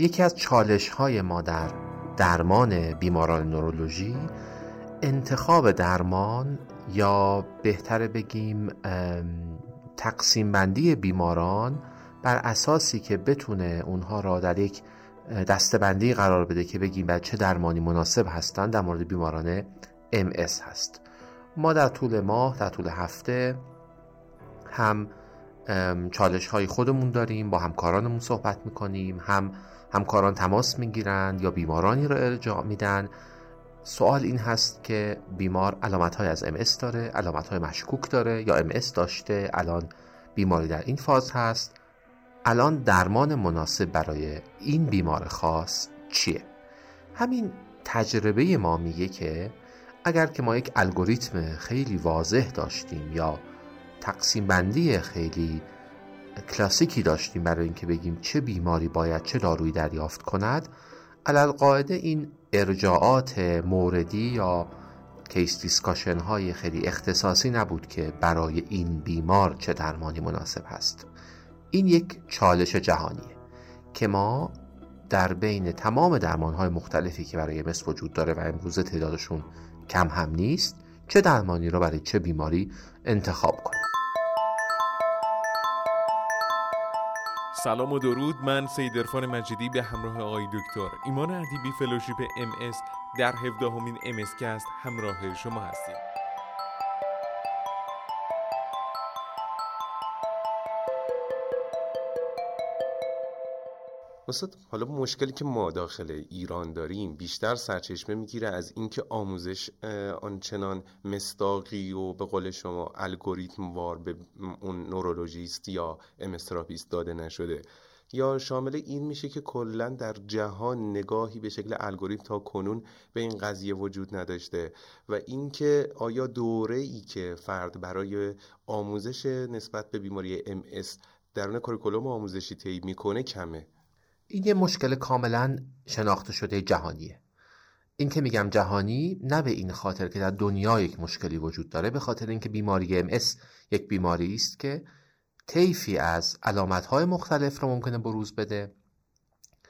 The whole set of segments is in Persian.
یکی از چالش های ما در درمان بیماران نورولوژی انتخاب درمان یا بهتره بگیم تقسیم بندی بیماران بر اساسی که بتونه اونها را در یک دستبندی قرار بده که بگیم بر چه درمانی مناسب هستند در مورد بیماران MS هست. ما در طول ماه در طول هفته هم چالش های خودمون داریم با همکارانمون صحبت می‌کنیم هم همکاران تماس می‌گیرند یا بیمارانی را ارجاع میدن. سوال این هست که بیمار علامت های از MS داره علامت های مشکوک داره یا MS داشته الان بیماری در این فاز هست. الان درمان مناسب برای این بیمار خاص چیه؟ همین تجربه ما میگه که اگر که ما یک الگوریتم خیلی واضح داشتیم یا تقسیم بندی خیلی کلاسیکی داشتیم برای اینکه بگیم چه بیماری باید چه دارویی دریافت کند. علی‌القاعده این ارجاعات موردی یا case discussion های خیلی اختصاصی نبود که برای این بیمار چه درمانی مناسب هست. این یک چالش جهانیه که ما در بین تمام درمان های مختلفی که برای MS وجود داره و امروز تعدادشون کم هم نیست چه درمانی رو برای چه بیماری انتخاب کنیم. سلام و درود. من سید ارفان مجیدی به همراه آقای دکتر ایمان ادیبی فلوشیپ ام در 17 همین ام همراه شما هستیم. استاد حالا مشکلی که ما داخل ایران داریم بیشتر سرچشمه می‌گیره از اینکه آموزش آنچنان مصداقی و به قول شما الگوریتم وار به اون نورولوژیست یا MS تراپیست داده نشده. یا شامل این میشه که کلا در جهان نگاهی به شکل الگوریتم تا کنون به این قضیه وجود نداشته و اینکه آیا دوره ای که فرد برای آموزش نسبت به بیماری MS درون curriculum آموزشی طی می‌کنه کمه؟ این یه مشکل کاملا شناخته شده جهانیه. این که میگم جهانی نه به این خاطر که در دنیا یک مشکلی وجود داره به خاطر اینکه بیماری MS یک بیماری است که طیفی از علامتهای مختلف رو ممکنه بروز بده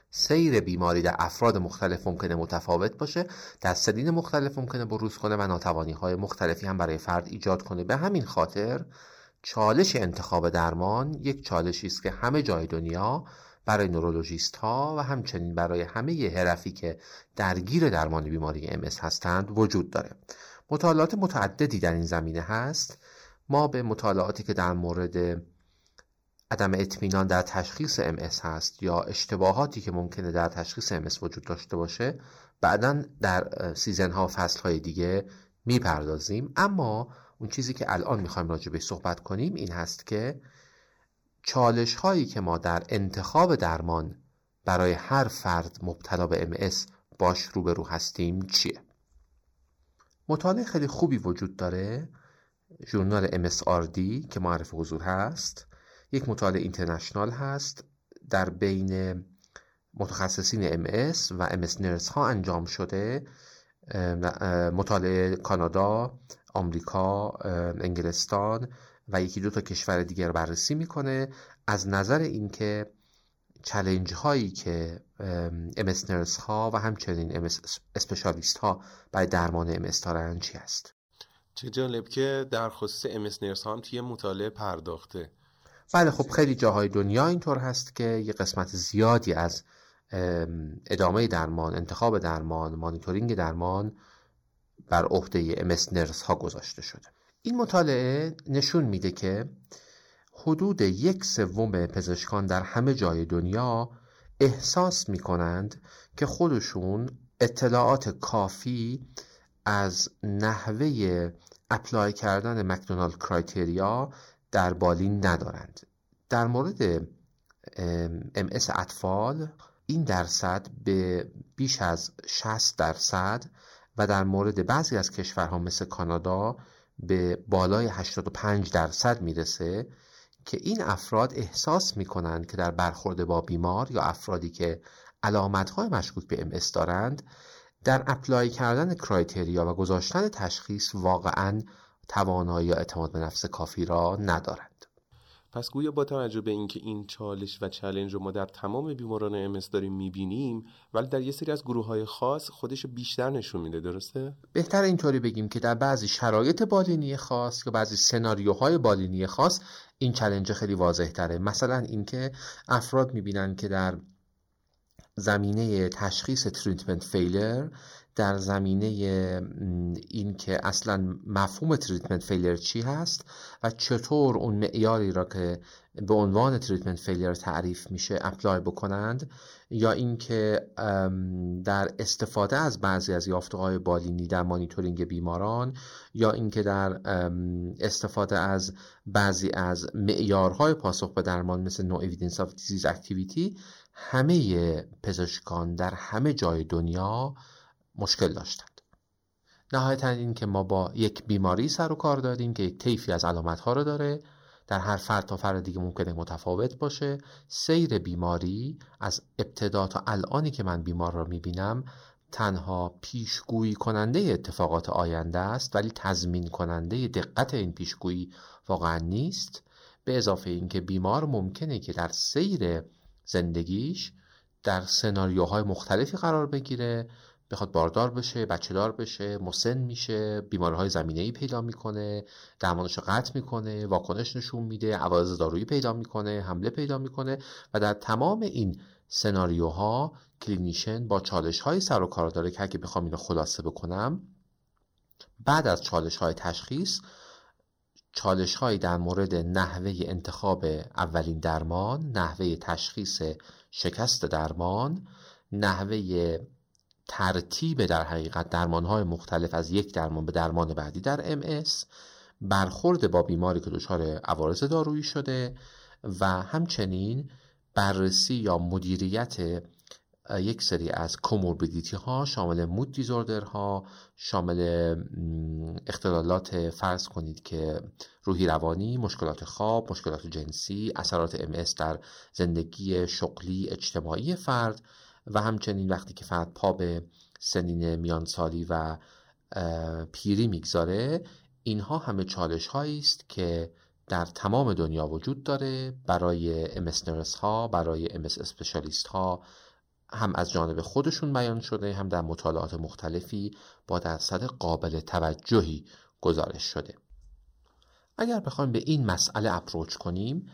سیر بیماری در افراد مختلف ممکنه متفاوت باشه در سنین مختلف ممکنه بروز کنه و ناتوانی های مختلفی هم برای فرد ایجاد کنه. به همین خاطر چالش انتخاب درمان یک چالشی است که همه جای دنیا برای نورولوژیست ها و همچنین برای همه حرفی که درگیر درمان بیماری MS هستند وجود داره. مطالعات متعددی در این زمینه هست. ما به مطالعاتی که در مورد عدم اطمینان در تشخیص MS هست یا اشتباهاتی که ممکنه در تشخیص MS وجود داشته باشه بعدا در season ها و فصل های دیگه می‌پردازیم. اما اون چیزی که الان می‌خوایم راجع به صحبت کنیم این هست که چالش هایی که ما در انتخاب درمان برای هر فرد مبتلا به MS باش روبرو هستیم چیه؟ مطالعه خیلی خوبی وجود داره. ژورنال MSRD که معرف حضور هست. یک مطالعه اینترنشنال هست. در بین متخصصین MS و MS نرس ها انجام شده. مطالعه کانادا، آمریکا، انگلستان و یکی دو تا کشور دیگر بررسی می‌کنه. از نظر اینکه چلنج هایی که امس ها و همچنین امس اسپشالیست ها برای درمان امس دارن چی است؟ چه جالب که در خصوص امس نرس ها هم توی مطالعه پرداخته. بله خب خیلی جاهای دنیا اینطور هست که یه قسمت زیادی از ادامه درمان انتخاب درمان مانیتورینگ درمان بر عهده امس نرس ها گذاشته شده. این مطالعه نشون میده که حدود یک سوم پزشکان در همه جای دنیا احساس می‌کنند که خودشون اطلاعات کافی از نحوه اپلای کردن مکدونالد کرایتریا در بالین ندارند. در مورد ام اطفال این درصد به بیش از 60 درصد و در مورد بعضی از کشورها مثل کانادا به بالای 85 درصد می‌رسه که این افراد احساس می‌کنند که در برخورد با بیمار یا افرادی که علامتهای مشکوک به MS دارند در apply کردن criteria و گذاشتن تشخیص واقعا توانایی یا اعتماد به نفس کافی را ندارند پس گویا با توجه به اینکه این چالش و challenge رو ما در تمام بیماران MS داریم می‌بینیم ولی در یه سری از گروه های خاص خودش بیشتر نشون میده درسته؟ بهتر اینطوری بگیم که در بعضی شرایط بالینی خاص یا بعضی سناریوهای بالینی خاص این challenge خیلی واضح تره مثلا اینکه افراد می‌بینن که در زمینه تشخیص treatment failure در زمینه این که اصلا مفهوم treatment failure چی هست و چطور اون معیاری را که به عنوان treatment failure تعریف میشه apply بکنند یا اینکه در استفاده از بعضی از های بالینی در مانیتورینگ بیماران یا اینکه در استفاده از بعضی از معیارهای پاسخ به درمان مثل نوع evidence of disease activity همه پزشکان در همه جای دنیا مشکل داشتند. نهایتا این که ما با یک بیماری سر و کار داریم که یک طیفی از علامت ها رو داره در هر فرد تا فرد دیگه ممکنه متفاوت باشه. سیر بیماری از ابتدا تا الانی که من بیمار را می‌بینم تنها پیشگویی کننده اتفاقات آینده است ولی تضمین کننده دقت این پیشگویی واقعا نیست. به اضافه اینکه بیمار ممکنه که در سیر زندگیش در سناریوهای مختلفی قرار بگیره بخواد باردار بشه بچه دار بشه مسن میشه بیماری های زمینه ای پیدا می‌کنه درمانش رو قطع می‌کنه واکنش نشون میده عوارض دارویی پیدا می‌کنه حمله پیدا می‌کنه و در تمام این سناریوها clinician با چالش های سر و کار داره که اگه بخوام اینو خلاصه بکنم بعد از چالش های تشخیص چالش هایی در مورد نحوه انتخاب اولین درمان نحوه تشخیص شکست درمان نحوه ترتیب در حقیقت درمانهای مختلف از یک درمان به درمان بعدی در MS برخورد با بیماری که دچار عوارض دارویی شده و همچنین بررسی یا مدیریت یک سری از کوموربیدیتی ها شامل مود دیزوردر ها شامل اختلالات فرض کنید که روحی روانی مشکلات خواب مشکلات جنسی اثرات ام در زندگی شغلی اجتماعی فرد و همچنین وقتی که فرد پا به سنین میانسالی و پیری می‌گذاره اینها همه چالش هایی است که در تمام دنیا وجود داره برای امس ها برای امس اسپشالیست ها. هم از جانب خودشون بیان شده هم در مطالعات مختلفی با درصد قابل توجهی گزارش شده. اگر بخوایم به این مسئله اپروچ کنیم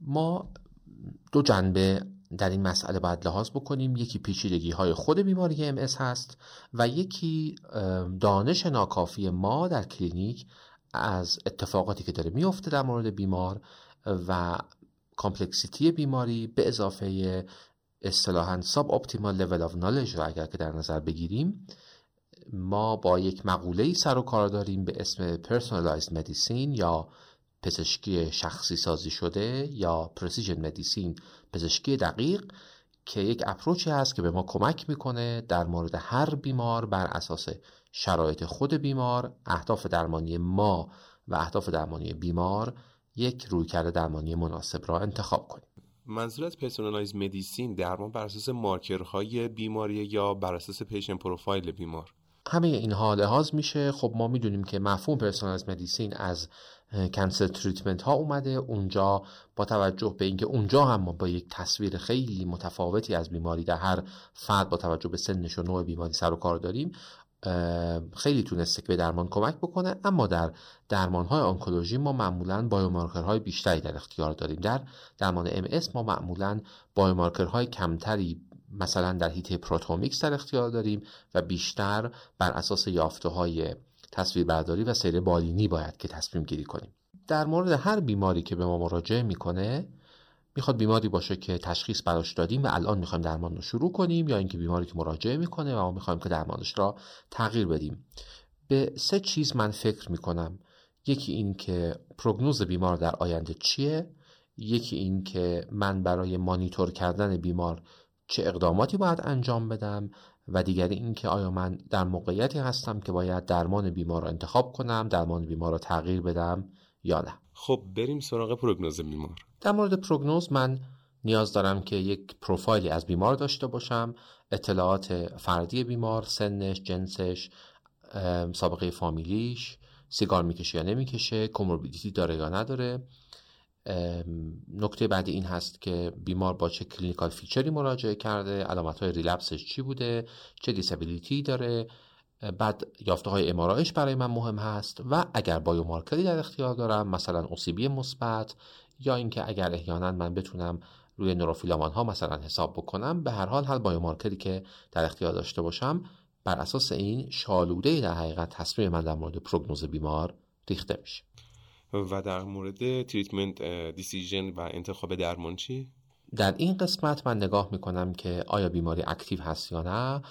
ما دو جنبه در این مسئله باید لحاظ بکنیم. یکی پیچیدگی های خود بیماری ام هست و یکی دانش ناکافی ما در کلینیک از اتفاقاتی که داره میفته در مورد بیمار و complexity بیماری به اضافه اصطلاحا suboptimal level of knowledge رو اگر که در نظر بگیریم ما با یک مقوله سر و کار داریم به اسم personalized medicine یا پزشکی شخصی سازی شده یا precision medicine پزشکی دقیق که یک approach ی هست که به ما کمک می‌کنه در مورد هر بیمار بر اساس شرایط خود بیمار اهداف درمانی ما و اهداف درمانی بیمار یک رویکرد درمانی مناسب را انتخاب کنیم. منظور از personalized medicine درمان بر اساس مارکرهای بیماری یا بر اساس patient profile بیمار؟ همه اینها لحاظ میشه. خب ما می‌دونیم که مفهوم personalized medicine از cancer treatment ها اومده. اونجا با توجه به اینکه اونجا هم با یک تصویر خیلی متفاوتی از بیماری در هر فرد با توجه به سنش و نوع بیماری سر و کار داریم خیلی تونسته که به درمان کمک بکنه. اما در درمان های آنکولوژی ما معمولا های بیشتری در اختیار داریم. در درمان MS ما معمولا های کمتری مثلا در حیطه proteomics در اختیار داریم و بیشتر بر اساس یافته های تصویربرداری و سیر بالینی باید که تصمیم گیری کنیم. در مورد هر بیماری که به ما مراجعه می‌کنه می‌خواد بیماری باشه که تشخیص براش دادیم و الان می‌خوایم درمان رو شروع کنیم یا اینکه بیماری که مراجعه می‌کنه و ما می‌خوایم که درمانش را تغییر بدیم. به سه چیز من فکر می‌کنم. یکی این که پروگنوز بیمار در آینده چیه؟ یکی این که من برای مانیتور کردن بیمار چه اقداماتی باید انجام بدم؟ و دیگری اینکه آیا من در موقعیتی هستم که باید درمان بیمار را انتخاب کنم درمان بیمار را تغییر بدم یا نه؟ خب بریم سراغ prognosis بیمار. در مورد prognosis من نیاز دارم که یک پروفایلی از بیمار داشته باشم. اطلاعات فردی بیمار سنش جنسش سابقه فامیلیش سیگار می‌کشه یا نمی‌کشه comorbidity داره یا نداره. نکته بعدی این هست که بیمار با چه clinical feature ی مراجعه کرده علامت های relapse ش چی بوده چه disability داره بعد یافته های MRI ش برای من مهم هست و اگر biomarker ی در اختیار دارم مثلا OCB مثبت یا اینکه اگر احیانا من بتونم روی neurofilament ها مثلا حساب بکنم به هر حال هر biomarker ی که در اختیار داشته باشم بر اساس این شالوده در حقیقت تصمیم من در مورد prognosis بیمار ریخته میشه. و در مورد treatment decision و انتخاب درمان چی؟ در این قسمت من نگاه می‌کنم که آیا بیماری active هست یا نه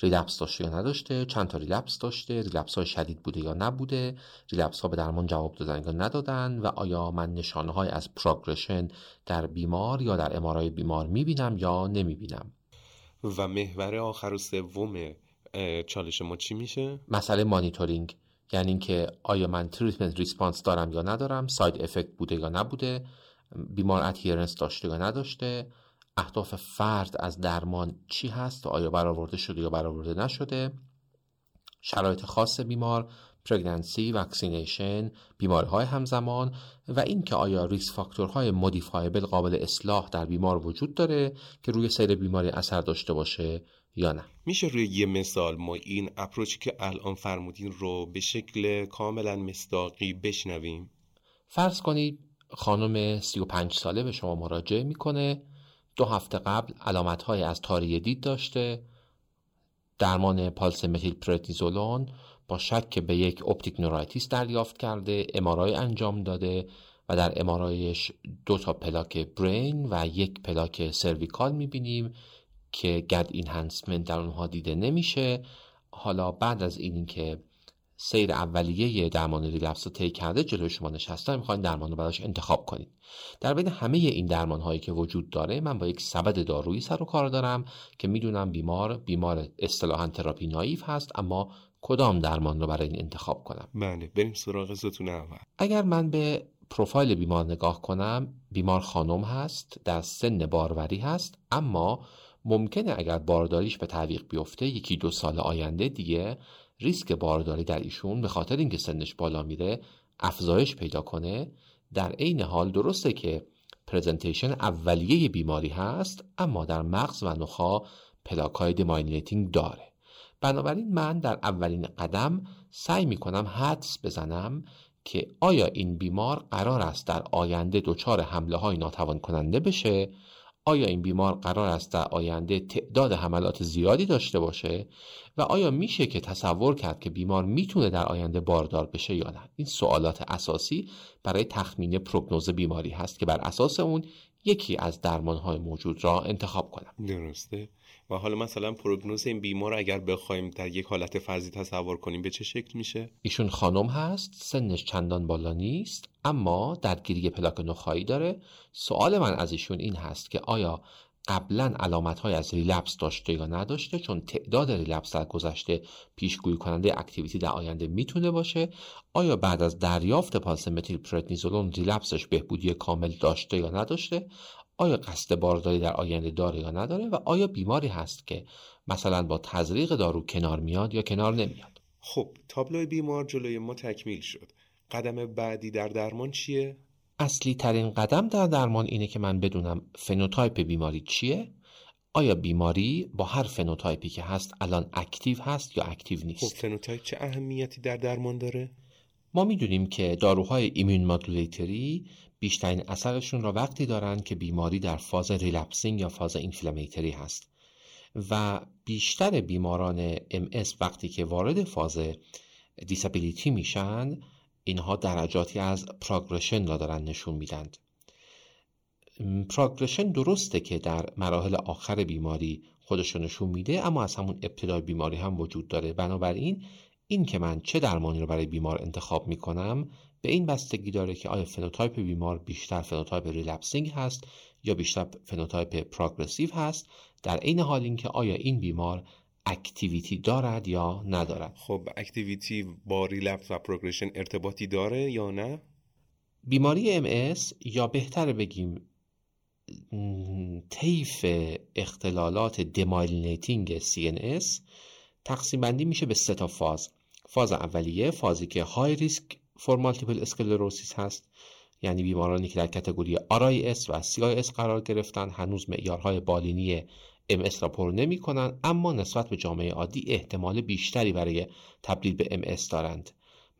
relapse داشته یا نداشته چند تا relapse داشته relapse های شدید بوده یا نبوده relapse ها به درمان جواب دادن یا ندادن و آیا من نشانه های از progression در بیمار یا در MRI بیمار می‌بینم یا نمی‌بینم؟ و محور آخر و سوم چالش ما چی میشه؟ مسئله مانیتورینگ. یعنی اینکه آیا من treatment response دارم یا ندارم side effect بوده یا نبوده بیمار adherence داشته یا نداشته اهداف فرد از درمان چی هست و آیا برآورده شده یا برآورده نشده شرایط خاص بیمار pregnancy، vaccination، بیماری های همزمان و اینکه آیا risk factor های modifiable قابل اصلاح در بیمار وجود داره که روی سیر بیماری اثر داشته باشه. یا نه؟ میشه روی یه مثال ما این approach ی که الان فرمودین رو به شکل کاملا مصداقی بشنویم؟ فرض کنید خانم 35 ساله به شما مراجعه می‌کنه. دو هفته قبل علامت های از تاری دید داشته. درمان پالس متیل پردنیزولون با شک به یک optic neuritis دریافت کرده MRI انجام داده و در MRI ش دو تا پلاک brain و یک پلاک cervical می‌بینیم. که gad enhancement در اونها دیده نمیشه. حالا بعد از این که سیر اولیه درمان ریلپس رو طی کرده جلوی شما نشسته می‌خواین درمان رو براش انتخاب کنید. در بین همه این درمان هایی که وجود داره من با یک سبد دارویی سر و کار دارم که می‌دونم بیمار بیمار اصطلاحا تراپی نایف هست اما کدام درمان رو برای این انتخاب کنم؟ بله بریم سراغ ستون اول. اگر من به پروفایل بیمار نگاه کنم بیمار خانم هست در سن باروری هست اما ممکنه اگر بارداریش به تعویق بیفته یکی دو سال آینده دیگه ریسک بارداری در ایشون به خاطر اینکه سنش بالا میره افزایش پیدا کنه در عین حال درسته که پرزنتیشن اولیه بیماری هست اما در مغز و نخا پلاکای دماینیتینگ داره. بنابراین من در اولین قدم سعی می‌کنم حدس بزنم که آیا این بیمار قرار است در آینده دچار حمله های ناتوان کننده بشه؟ آیا این بیمار قرار است در آینده تعداد حملات زیادی داشته باشه و آیا میشه که تصور کرد که بیمار می‌تونه در آینده باردار بشه یا نه؟ این سوالات اساسی برای تخمین پروگنوز بیماری هست که بر اساس اون یکی از درمانهای موجود را انتخاب کنم. درسته. و حالا مثلا پروگنوز این بیمار اگر بخوایم در یک حالت فرضی تصور کنیم به چه شکل میشه؟ ایشون خانم هست سنش چندان بالا نیست اما درگیری پلاک نخایی داره. سوال من از ایشون این هست که آیا قبلا علامت های از relapse داشته یا نداشته؟ چون تعداد relapse در گذشته پیشگویی کننده activity در آینده می‌تونه باشه. آیا بعد از دریافت پالس متیل پردنیزولون relapse ش بهبودی کامل داشته یا نداشته؟ آیا قصد بارداری در آینده داره یا نداره و آیا بیماری هست که مثلا با تزریق دارو کنار میاد یا کنار نمیاد؟ خب تابلوی بیمار جلوی ما تکمیل شد. قدم بعدی در درمان چیه؟ اصلی ترین قدم در درمان اینه که من بدونم phenotype بیماری چیه. آیا بیماری با هر phenotype ی که هست الان active هست یا active نیست؟ خب phenotype چه اهمیتی در درمان داره؟ ما می‌دونیم که داروهای immunomodulatory بیشترین اثرشون را وقتی دارند که بیماری در فاز relapsing یا فاز inflammatory هست. و بیشتر بیماران MS وقتی که وارد فاز disability میشن اینها درجاتی از progression را دارن نشون میدند progression درسته که در مراحل آخر بیماری خودش نشون میده اما از همون ابتدای بیماری هم وجود داره. بنابراین این که من چه درمانی رو برای بیمار انتخاب می‌کنم به این بستگی داره که آیا phenotype بیمار بیشتر phenotype relapsing هست یا بیشتر phenotype progressive هست در عین حال اینکه آیا این بیمار activity دارد یا ندارد؟ خب activity با relapse و progression ارتباطی داره یا نه؟ بیماری MS یا بهتر بگیم طیف اختلالات demyelinating CNS تقسیم بندی میشه به سه تا فاز. فاز اولیه فازی که high risk for multiple sclerosis هست یعنی بیمارانی که در category RIS و CIS قرار گرفتن هنوز معیارهای بالینی MS را پر نمی کنند اما نسبت به جامعه عادی احتمال بیشتری برای تبدیل به MS دارند.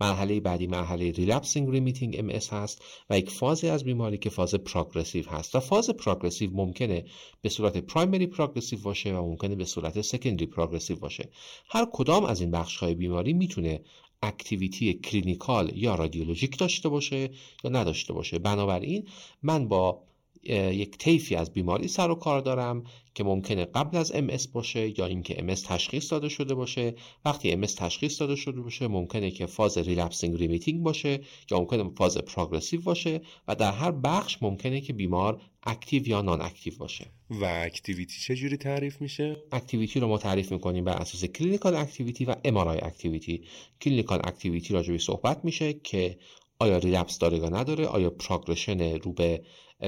مرحله بعدی مرحله relapsing remitting MS هست و یک فازی از بیماری که فاز progressive هست. و فاز progressive ممکنه به صورت primary progressive باشه و ممکنه به صورت secondary progressive باشه. هر کدام از این بخش های بیماری می‌تونه activity clinical یا رادیولوژیک داشته باشه یا نداشته باشه. بنابراین من با یک طیفی از بیماری سر و کار دارم که ممکنه قبل از MS باشه یا اینکه MS تشخیص داده شده باشه. وقتی MS تشخیص داده شده باشه ممکنه که فاز relapsing remitting باشه یا ممکنه فاز progressive باشه و در هر بخش ممکنه که بیمار active یا non-active باشه. و activity چجوری تعریف میشه؟ activity رو ما تعریف می‌کنیم بر اساس clinical activity و MRI activity. clinical activity راجع به این صحبت میشه که آیا relapse داره یا نداره آیا progression رو به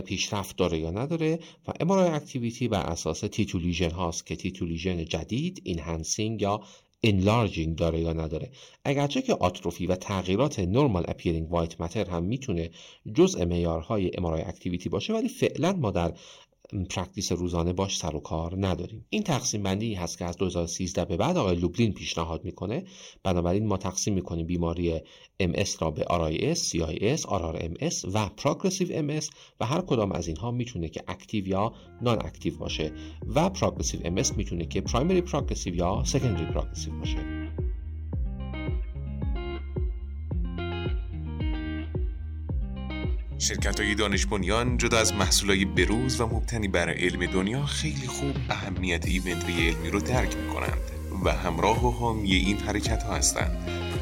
پیشرفت داره یا نداره و MRI activity بر اساس T2 lesion هاست که T2 lesion جدید enhancing یا enlarging داره یا نداره. اگرچه که آتروفی و تغییرات normal appearing white matter هم می‌تونه جزء معیارهای MRI activity باشه ولی فعلا ما در practice روزانه باش سر و کار نداریم. این تقسیم بندی هست که از 2013 به بعد آقای لوبلین پیشنهاد می‌کنه. بنابراین ما تقسیم می‌کنیم بیماری MS را به RIS, CIS, RRMS و progressive MS و هر کدام از اینها می‌تونه که active یا non-active باشه و progressive MS می‌تونه که primary progressive یا secondary progressive باشه. شرکت های دانش بنیان جدا از محصول های بروز و مبتنی بر علم دنیا خیلی خوب اهمیت event علمی رو درک می کنند و همراه و حامی این حرکت ها هستند.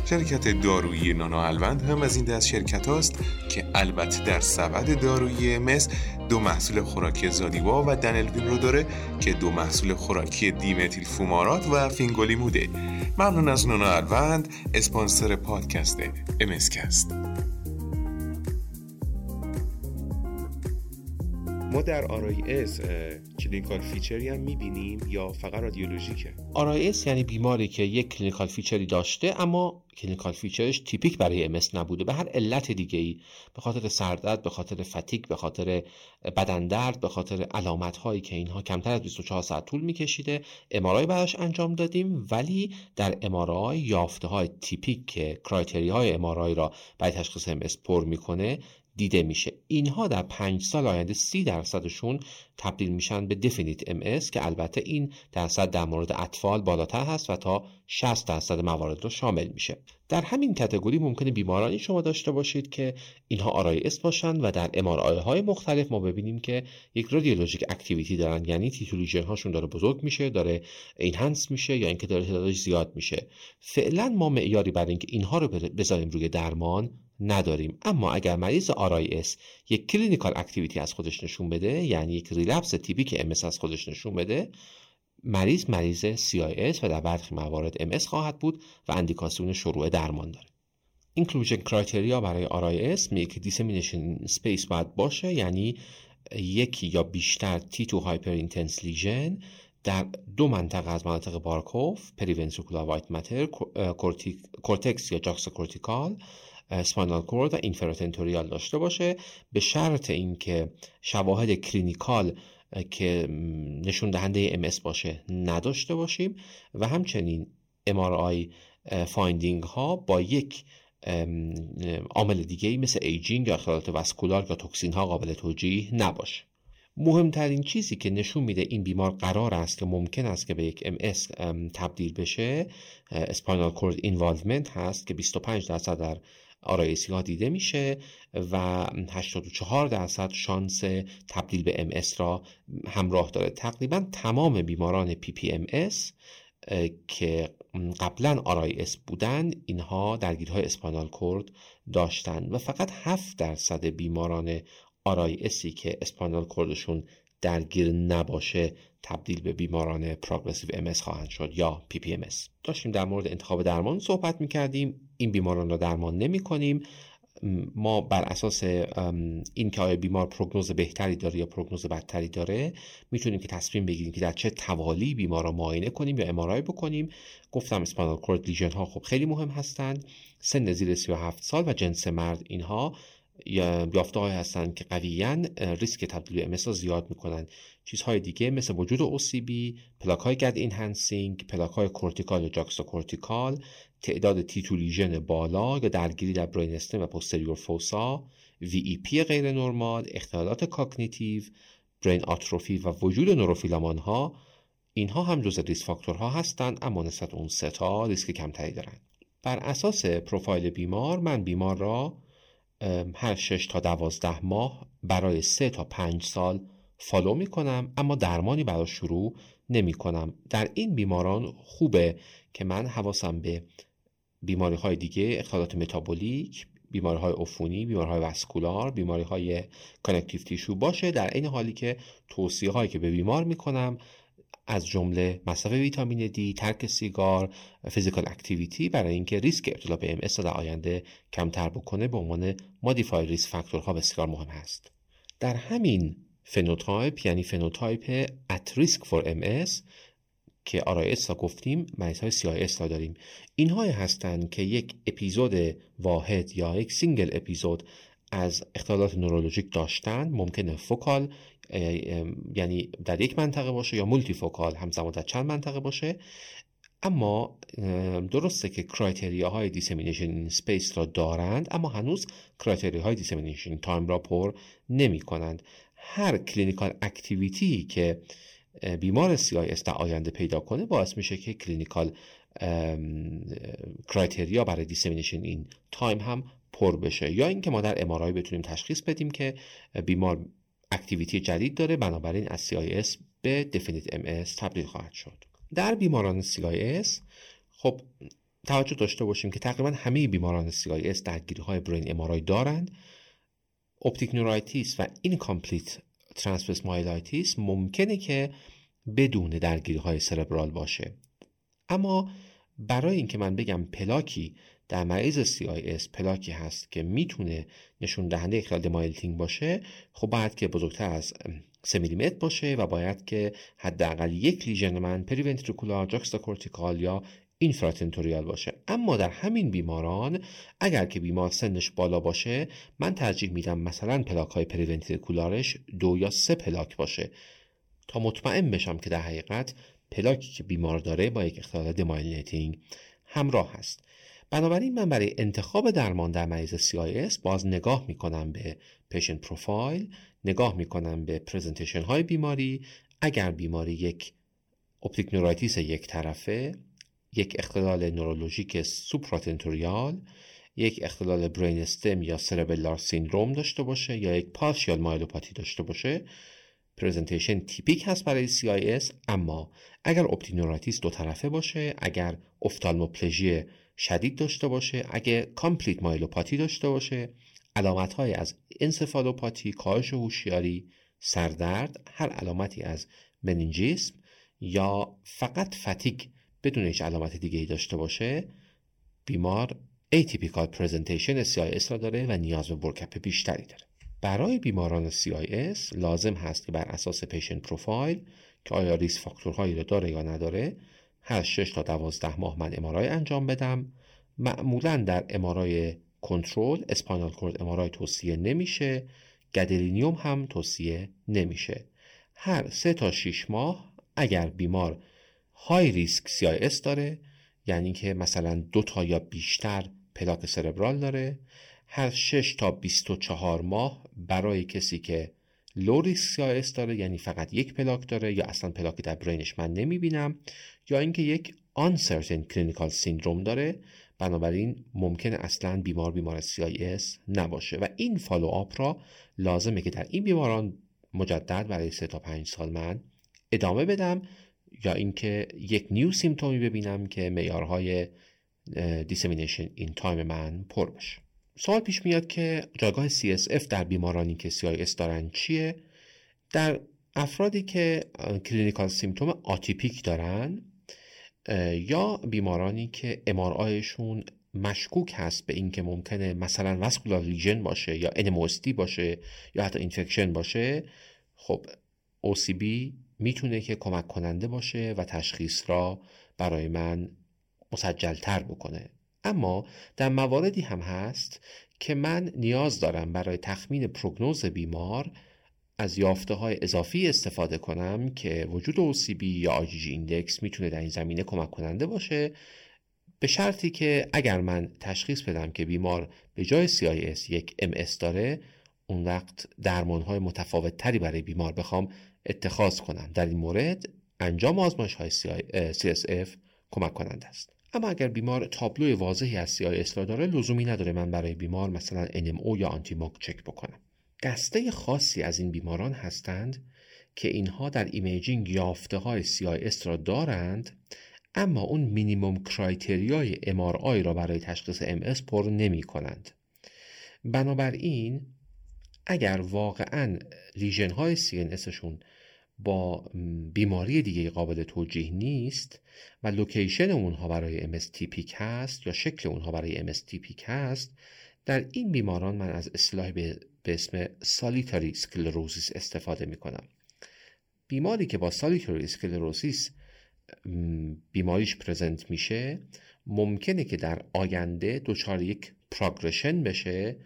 شرکت دارویی نانا الوند هم از این دست شرکت هاست که البته در سبد دارویی مس دو محصول خوراکی زادیوا و دنلوین رو داره که دو محصول خوراکی دیمتیل فومارات و فینگولیموده ممنون از نانا الوند اسپانسر پادکست امسکست ما در RIS clinical feature ی هم می‌بینیم یا فقط رادیولوژیکه؟ RIS یعنی بیماری که یک clinical feature ی داشته اما clinical feature ش تیپیک برای MS نبوده. به هر علت دیگه ای به خاطر سردرد به خاطر fatigue به خاطر بدن درد به خاطر علامت هایی که اینها کمتر از 24 ساعت طول میکشیده. MRI براش انجام دادیم ولی در MRI یافته های تیپیک که criteria های MRI را برای تشخیص MS پر می‌کنه دیده میشه. اینها در پنج سال آینده سی درصدشون تبدیل میشن به definite MS که البته این درصد در مورد اطفال بالاتر هست و تا 60 درصد موارد رو شامل میشه. در همین category ممکنه بیمارانی شما داشته باشید که اینها RIS باشن و در MRI های مختلف ما ببینیم که یک radiologic activity دارن. یعنی T2 lesion هاشون داره بزرگ میشه داره enhance میشه یا اینکه داره تعدادش زیاد میشه. فعلا ما معیاری برای اینکه اینها رو بذاریم روی درمان نداریم. اما اگر مریض RIS یک clinical activity از خودش نشون بده یعنی یک relapse تیپیک MS از خودش نشون بده مریض مریض CIS و در برخی موارد MS خواهد بود و اندیکاسیون شروع درمان داره. inclusion criteria برای RIS میگه که dissemination in space باید باشه یعنی یکی یا بیشتر T2 hyperintense lesion در دو منطقه از مناطق بارکوف periventricular white matter کورتکس یا juxtacortical spinal cord و infratentorial داشته باشه به شرط اینکه شواهد clinical که نشون دهنده MS باشه نداشته باشیم و همچنین MRI finding ها با یک عامل دیگه مثل aging یا اختلالات vascular یا توکسین ها قابل توجیه نباشه. مهمترین چیزی که نشون میده این بیمار قرار است که ممکن است که به یک MS تبدیل بشه spinal cord involvement هست که 25 درصد در RIS ی ها دیده میشه و 84 درصد شانس تبدیل به MS را همراه داره. تقریبا تمام بیماران PPMS که قبلا RIS بودن اینها درگیری های spinal cord داشتن و فقط 7 درصد بیماران RIS ی که spinal cord شون درگیر نباشه تبدیل به بیماران progressive MS خواهند شد یا PPMS داشتیم در مورد انتخاب درمان صحبت می کردیم این بیماران را درمان نمی کنیم ما بر اساس این که آیا بیمار prognosis بهتری داره یا prognosis بدتری داره می‌تونیم که تصمیم بگیریم که در چه توالی بیمار را معاینه کنیم یا MRI بکنیم. گفتم spinal cord lesion ها خب خیلی مهم هستند. سن زیر 37 سال و جنس مرد اینها یافته های هستند که قویا ریسک تبدیل MS را زیاد می‌کنن چیزهای دیگه مثل وجود OCB پلاک های gad enhancing پلاک های cortical یا juxtacortical تعداد T2 lesion بالا یا درگیری در brain و posterior fossa VEP غیر نرمال اختلالات cognitive brain atrophy و وجود neurofilament ها اینها هم جزء risk factor ها هستند اما نسبت اون سه تا ریسک کمتری دارند. بر اساس پروفایل بیمار من بیمار را هر 6 تا 12 ماه برای 3 تا 5 سال follow می کنم اما درمانی برای شروع نمی کنم در این بیماران خوبه که من حواسم به بیماری های دیگه اختلالات متابولیک بیماری های عفونی بیماری های vascular بیماری های connective tissue باشه در این حالی که توصیه هایی که به بیمار می کنم از جمله مصرف ویتامین دی، ترک سیگار، physical activity برای اینکه ریسک ابتلا به MS در آینده کمتر بکنه به عنوان modify risk factor ها بسیار مهم هست. در همین phenotype یعنی phenotype at risk for MS که RIS را گفتیم مریض های CIS را داریم. اینها هستند که یک اپیزود واحد یا یک single episode از اختلالات نورولوژیک داشتن ممکنه focal یعنی در یک منطقه باشه یا multifocal همزمان در چند منطقه باشه. اما درسته که criteria های dissemination in space را دارند اما هنوز criteria های dissemination in time را پر نمی کنند هر clinical activity که بیمار CIS در آینده پیدا کنه باعث میشه که clinical criteria برای dissemination in time هم پر بشه. یا اینکه ما در MRI بتونیم تشخیص بدیم که بیمار activity جدید داره بنابراین از CIS به definite MS تبدیل خواهد شد. در بیماران CIS خب توجه داشته باشیم که تقریبا همه بیماران CIS درگیری های brain MRI دارند. optic neuritis و incomplete transverse myelitis ممکنه که بدون درگیری های cerebral باشه. اما برای اینکه من بگم پلاکی در مریض CIS پلاکی هست که می‌تونه نشون دهنده اختلال demyelinating باشه خب باید که بزرگتر از 3 میلیمتر باشه و باید که حداقل یک lesion من periventricular juxtacortical یا infratentorial باشه. اما در همین بیماران اگر که بیمار سنش بالا باشه من ترجیح میدم مثلا پلاک های periventricular ش دو یا سه پلاک باشه. تا مطمئن بشم که در حقیقت پلاکی که بیمار داره با یک اختلال demyelinating همراه هست. بنابراین من برای انتخاب درمان در مریض CIS باز نگاه می‌کنم به patient profile نگاه می‌کنم به presentation های بیماری. اگر بیماری یک optic neuritis یک طرفه یک اختلال نورولوژیک supratentorial یک اختلال brain stem یا cerebellar syndrome داشته باشه یا یک partial myelopathy داشته باشه. presentation تیپیک هست برای CIS اما اگر optic neuritis دو طرفه باشه اگر ophthalmoplegia شدید داشته باشه اگه complete myelopathy داشته باشه علامت های از encephalopathy کاهش هوشیاری سردرد هر علامتی از meningism یا فقط fatigue بدون هیچ علامت دیگه ای داشته باشه بیمار atypical presentation CIS را داره و نیاز به workup بیشتری داره. برای بیماران CIS لازم هست که بر اساس patient profile که آیا risk factor هایی را داره یا نداره هر 6 تا 12 ماه من MRI انجام بدم. معمولا در MRI کنترل spinal cord MRI توصیه نمیشه. gadolinium هم توصیه نمیشه. هر 3 تا 6 ماه اگر بیمار high risk CIS داره یعنی که مثلا دو تا یا بیشتر پلاک cerebral داره. هر 6 تا 24 ماه برای کسی که low risk CIS داره یعنی فقط یک پلاک داره یا اصلا پلاکی در brain ش من نمی‌بینم یا اینکه یک uncertain clinical syndrome داره بنابراین ممکنه اصلا بیمار بیمار CIS نباشه. و این follow up را لازمه که در این بیماران مجدد برای 3 تا 5 سال من ادامه بدم یا اینکه یک new symptom ی ببینم که معیارهای dissemination in time من پر بشه. سوال پیش میاد که جایگاه CSF در بیمارانی که CIS دارن چیه؟ در افرادی که clinical symptom آتیپیک دارن یا بیمارانی که MRI شون مشکوک هست به اینکه ممکنه مثلا vascular lesion باشه یا NMOSD باشه یا حتی infection باشه خب OCB می‌تونه که کمک کننده باشه و تشخیص را برای من مسجلتر بکنه. اما در مواردی هم هست که من نیاز دارم برای تخمین پروگنوز بیمار از یافته های اضافی استفاده کنم که وجود OCB یا IgG ایندکس می‌تونه در این زمینه کمک کننده باشه به شرطی که اگر من تشخیص بدم که بیمار به جای CIS یک MS داره اون وقت درمان های متفاوت تری برای بیمار بخوام اتخاذ کنم. در این مورد انجام آزمایش های CSF کمک کننده است. اما اگر بیمار تابلو واضحی از CIS را داره لزومی نداره من برای بیمار مثلا NMO یا anti-MOG چک بکنم. دسته خاصی از این بیماران هستند که اینها در imaging یافته های CIS را دارند اما اون minimum criteria ی MRI را برای تشخیص MS پر نمی کنند. بنابراین اگر واقعا lesion های CNS با بیماری دیگه قابل توجیه نیست و location اونها برای MS تیپیک هست یا شکل اونها برای MS تیپیک هست در این بیماران من از اصطلاحی به, اسم solitary sclerosis استفاده می کنم بیماری که با solitary sclerosis بیماریش present میشه ممکنه که در آینده دچار یک progression بشه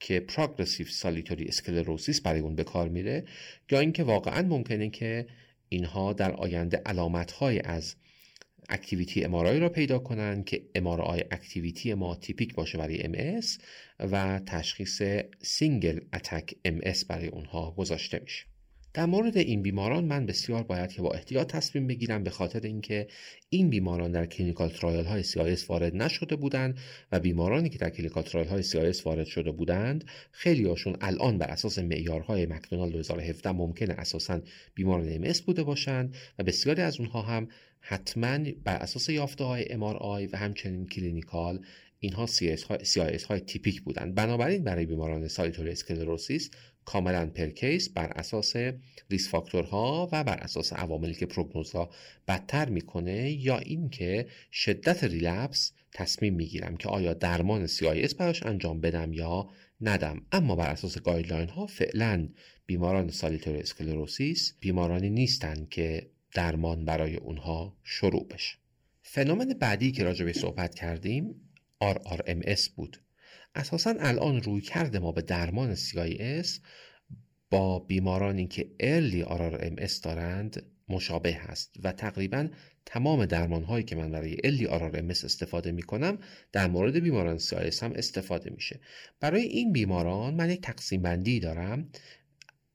که progressive solitary sclerosis برای اون به کار میره یا اینکه واقعا ممکنه که اینها در آینده علامت های از activity MRI را پیدا کنند که MRI activity ما تیپیک باشه برای MS و تشخیص single attack MS برای اونها گذاشته میشه. در مورد این بیماران من بسیار باید که با احتیاط تصمیم بگیرم به خاطر اینکه این بیماران در clinical trial های CIS وارد نشده بودند و بیمارانی که در clinical trial های CIS وارد شده بودند خیلی هاشون الان بر اساس معیارهای مکدونالد 2017 ممکنه اساسا بیماران MS بوده باشند و بسیاری از اونها هم حتما بر اساس یافته های MRI و همچنین clinical اینها CIS های تیپیک بودند. بنابراین برای بیماران solitary sclerosis کاملا per case بر اساس risk factor ها و بر اساس عواملی که prognosis ها بدتر می‌کنه یا اینکه شدت relapse تصمیم می‌گیرم که آیا درمان CIS براش انجام بدم یا ندم. اما بر اساس guideline ها فعلا بیماران solitary sclerosis بیمارانی نیستند که درمان برای اونها شروع بشه. فنومن بعدی که راجع به صحبت کردیم RRMS بود. اساسا الان رویکرد ما به درمان CIS با بیمارانی که early RRMS دارند مشابه هست و تقریبا تمام درمان هایی که من برای early RRMS استفاده می کنم در مورد بیماران CIS هم استفاده میشه. برای این بیماران من یک تقسیم بندی دارم.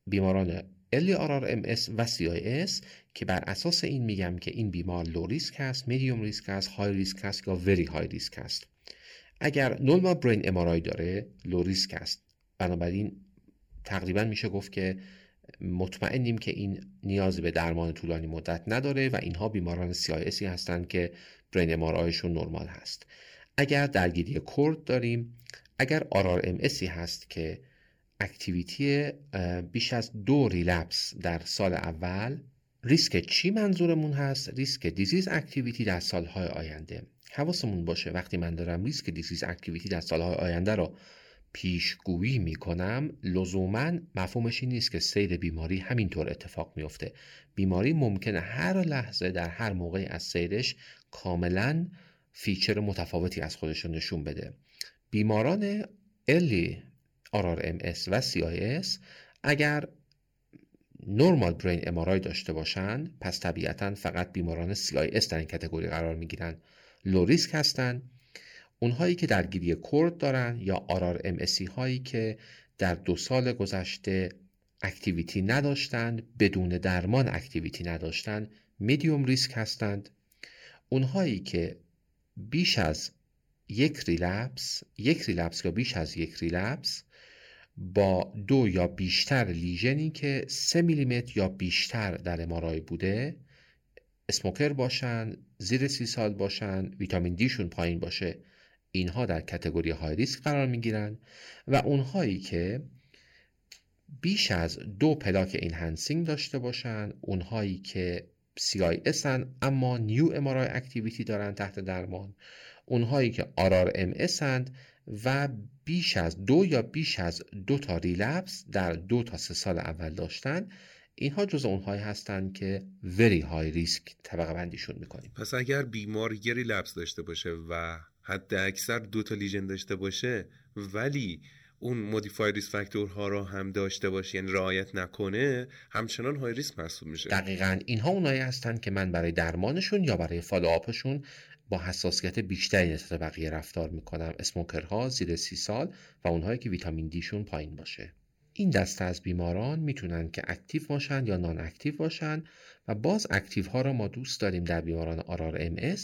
بیماران early RRMS و CIS که بر اساس این میگم که این بیمار low risk هست medium risk هست high risk هست یا very high risk هست. اگر normal brain MRI داره low risk است. بنابراین تقریبا میشه گفت که مطمئنیم که این نیاز به درمان طولانی مدت نداره و اینها بیماران CIS هستند که brain MRI شون نرمال هست. اگر درگیری cord داریم. اگر RRMS هست که activity بیش از دو relapse در سال اول ریسک چی منظورمون هست؟ risk disease activity در سالهای آینده. حواسمون باشه. وقتی من دارم risk disease activity در سالهای آینده رو پیشگویی می‌کنم لزوما مفهومش این نیست که سیر بیماری همینطور اتفاق میفته بیماری ممکنه هر لحظه در هر موقعی از سیرش کاملا feature متفاوتی از خودشون نشون بده. بیماران early RRMS و CIS اگر normal brain MRI داشته باشند پس طبیعتا فقط بیماران CIS در این category قرار می‌گیرن. low risk هستن. اونهایی که درگیری cord دارن یا RRMS هایی که در دو سال گذشته activity نداشتند بدون درمان activity نداشتند medium risk هستند. اونهایی که بیش از یک relapse یک relapse یا بیش از یک relapse با دو یا بیشتر lesion ی که سه میلیمتر یا بیشتر در MRI بوده smoker باشن زیر سی سال باشن ویتامین D شون پایین باشه اینها در category high risk قرار می و اونهایی که بیش از دو پلاک enhancing داشته باشن اونهایی که CIS هن اما new MRI activity دارن تحت درمان اونهایی که MS هند و بیش از دو یا بیش از دو تا relapse در دو تا سه سال اول داشتن اینها جز اونهایی هستند که very high risk طبقه بندیشون می‌کنیم. پس اگر بیمار یه relapse داشته باشه و حد اکثر دو تا lesion داشته باشه ولی اون modify risk factor ها رو هم داشته باشه یعنی رعایت نکنه همچنان high risk محسوب میشه. دقیقا اینها اونایی هستن که من برای درمانشون یا برای follow-up شون با حساسیت بیشتری نسبت بقیه رفتار می‌کنم. smoker ها زیر سی سال و اونهایی که ویتامین D شون پایین باشه. این دسته از بیماران می‌تونن که active باشن یا non-active باشن و باز active ها را ما دوست داریم در بیماران RRMS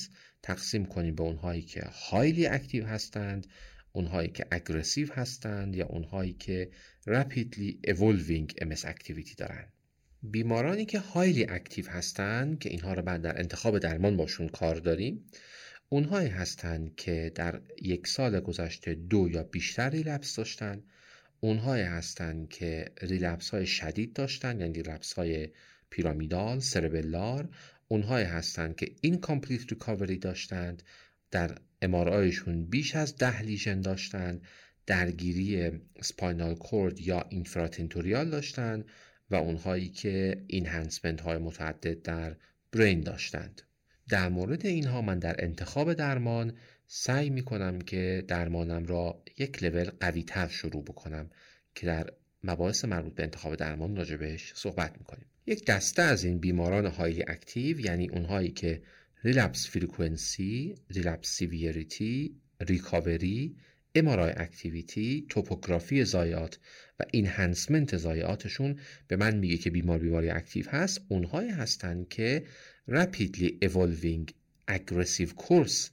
تقسیم کنیم به اونهایی که highly active هستند اونهایی که aggressive هستند یا اونهایی که rapidly evolving MS activity دارن. بیمارانی که highly active هستند که اینها رو بعد در انتخاب درمان باشون کار داریم اونهایی هستند که در یک سال گذشته دو یا بیشتر relapse داشتن اونهایی هستند که relapse های شدید داشتن یعنی relapse های pyramidal، cerebellar اونهایی هستند که incomplete recovery داشتند در MRI شون بیش از ده lesion داشتن درگیری spinal cord یا infratentorial داشتن و اونهایی که enhancement های متعدد در brain داشتند. در مورد اینها من در انتخاب درمان سعی می کنم که درمانم را یک لول قوی تر شروع بکنم که در مباحث مربوط به انتخاب درمان راجبش صحبت می کنیم. یک دسته از این بیماران highly active یعنی اونهایی که ریلپس فریکونسی، ریلپس سیویریتی، ریکاوری، امارای اکتیویتی، توپوگرافی زایات و اینهانسمنت زایاتشون به من میگه که بیمار بیماری اکتیو هست اونهایی هستن که rapidly evolving aggressive course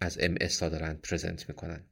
از MS دارن پرزنت می‌کنن.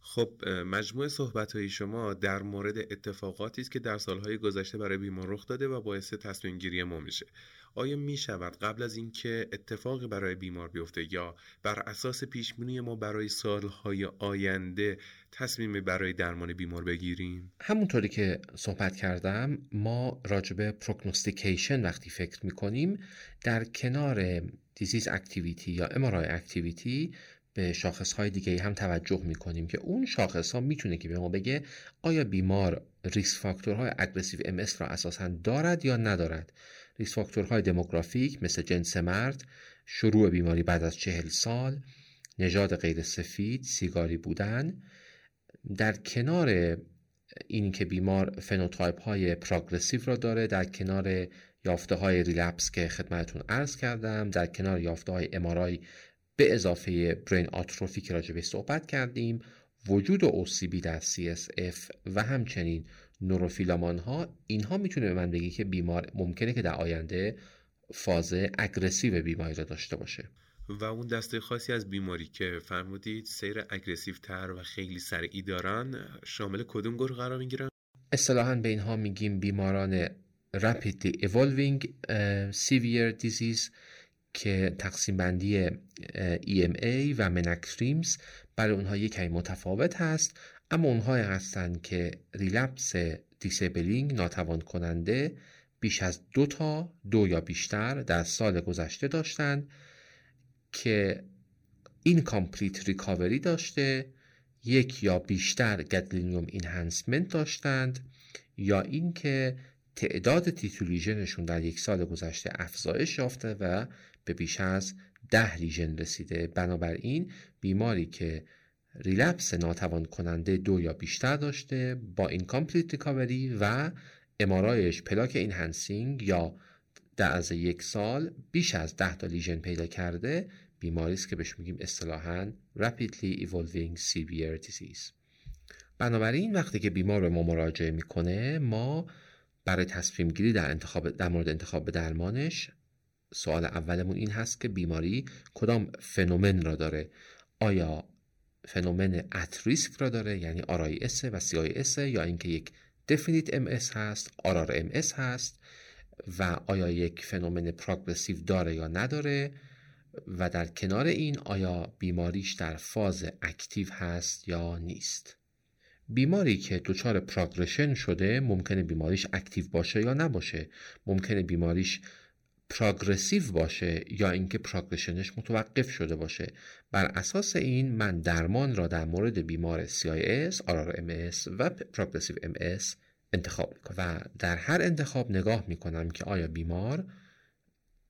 خب مجموع صحبت های شما در مورد اتفاقاتی است که در سالهای گذشته برای بیمار رخ داده و باعث تصمیم گیری ما میشه. آیا می شود قبل از اینکه اتفاقی برای بیمار بیفته یا بر اساس پیشبینی ما برای سالهای آینده تصمیم برای درمان بیمار بگیریم؟ همونطوری که صحبت کردم ما راجبه prognostication وقتی فکر می‌کنیم در کنار disease activity یا MRI activity به شاخص های دیگه هم توجه می‌کنیم که اون شاخص ها می‌تونه که به ما بگه آیا بیمار risk factor های aggressive MS را اساسا دارد یا ندارد. risk factor های demographic مثل جنس مرد شروع بیماری بعد از چهل سال نژاد غیر سفید سیگاری بودن. در کنار این که بیمار phenotype های progressive را داره در کنار یافته های relapse که خدمتتون عرض کردم در کنار یافته های MRI به اضافه brain atrophy که راجع بهش صحبت کردیم وجود OCB در CSF و همچنین نوروفیلامان ها اینها می‌تونه به من بگی که بیمار ممکنه که در آینده فاز اگرسیو بیماری را داشته باشه و اون دسته خاصی از بیماری که فرمودید سیر اگرسیو تر و خیلی سریعی دارن شامل کدوم گروه قرار می‌گیرن؟ اصطلاحا به اینها میگیم بیماران rapidly evolving severe disease که تقسیم بندی EMA و منکریمز برای اونها یک کمی متفاوت هست اما اونهایی هستند که ریلپس disabling ناتوان کننده بیش از دو تا دو یا بیشتر در سال گذشته داشتند که incomplete recovery داشته یک یا بیشتر gadolinium enhancement داشتند یا اینکه تعداد T2 lesion شون در یک سال گذشته افزایش یافته و به بیش از ده lesion رسیده. بنابراین بیماری که relapse ناتوان کننده دو یا بیشتر داشته با incomplete recovery و MRI ش پلاک enhancing یا در از یک سال بیش از ده تا lesion پیدا کرده بیماری است که بهش میگیم اصطلاحا rapidly evolving severe disease. بنابراین وقتی که بیمار به ما مراجعه می‌کنه ما برای تصمیم گیری در, انتخاب در مورد انتخاب درمانش سوال اولمون این هست که بیماری کدام فنوتیپ را داره؟ آیا فنوتیپ at risk را داره یعنی RIS و CIS یا اینکه یک definite MS هست RRMS هست؟ و آیا یک فنوتیپ progressive داره یا نداره؟ و در کنار این آیا بیماریش در فاز active هست یا نیست؟ بیماری که دچار progression شده ممکنه بیماریش active باشه یا نباشه. ممکنه بیماریش progressive باشه یا اینکه progression ش متوقف شده باشه. بر اساس این من درمان را در مورد بیمار CIS, RRMS و progressive MS انتخاب می‌کنم و در هر انتخاب نگاه می‌کنم که آیا بیمار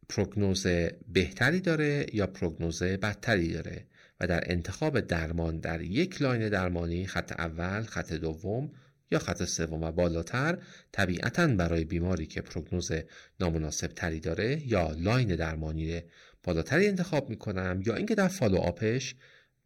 prognosis بهتری داره یا prognosis بدتری داره. و در انتخاب درمان در یک line درمانی خط اول، خط دوم یا خط سوم و بالاتر طبیعتا برای بیماری که prognosis نامناسب تری داره یا line درمانی بالاتری انتخاب می‌کنم یا اینکه در follow-up ش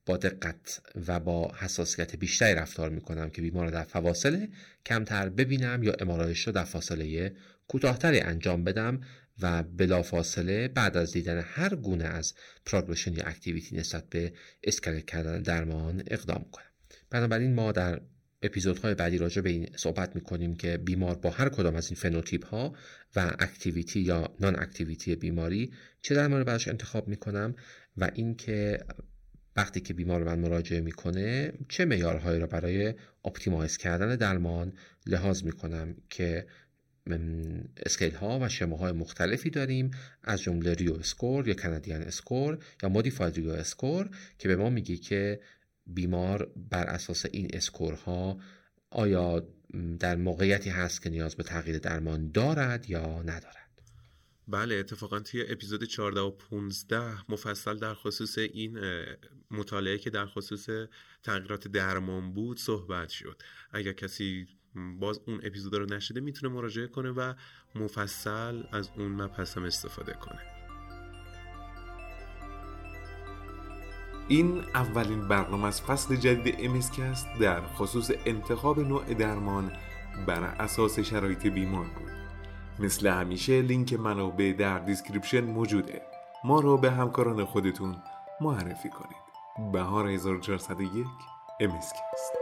با دقت و با حساسیت بیشتری رفتار می‌کنم که بیمار در فواصل کمتر ببینم یا MRI ش رو در فاصله کوتاهتری انجام بدم و بلافاصله بعد از دیدن هر گونه از progression یا activity نسبت به escalate کردن درمان اقدام کنم. بنابراین ما در اپیزودهای بعدی راجع به این صحبت می‌کنیم که بیمار با هر کدام از این فنوتیپ ها و activity یا non-activity بیماری چه درمان براش انتخاب می‌کنم و اینکه وقتی که بیمار من مراجعه می‌کنه چه معیارهایی را برای optimize کردن درمان لحاظ می‌کنم که scale ها و شما مختلفی داریم از جمله Rio score یا Canadian score یا modified Rio score که به ما میگه که بیمار بر اساس این score ها آیا در موقعیتی هست که نیاز به تغییر درمان دارد یا ندارد؟ بله اتفاقا توی اپیزود 14 و 15 مفصل در خصوص این مطالعه که در خصوص تغییرات درمان بود صحبت شد. اگر کسی باز اون اپیزود رو نشنیده می‌تونه مراجعه کنه و مفصل از اون مبحث هم استفاده کنه. این اولین برنامه از فصل جدید MScast در خصوص انتخاب نوع درمان بر اساس شرایط بیمار بود. مثل همیشه لینک منابع در description موجوده. ما رو به همکاران خودتون معرفی کنید. بهار 1401 MScast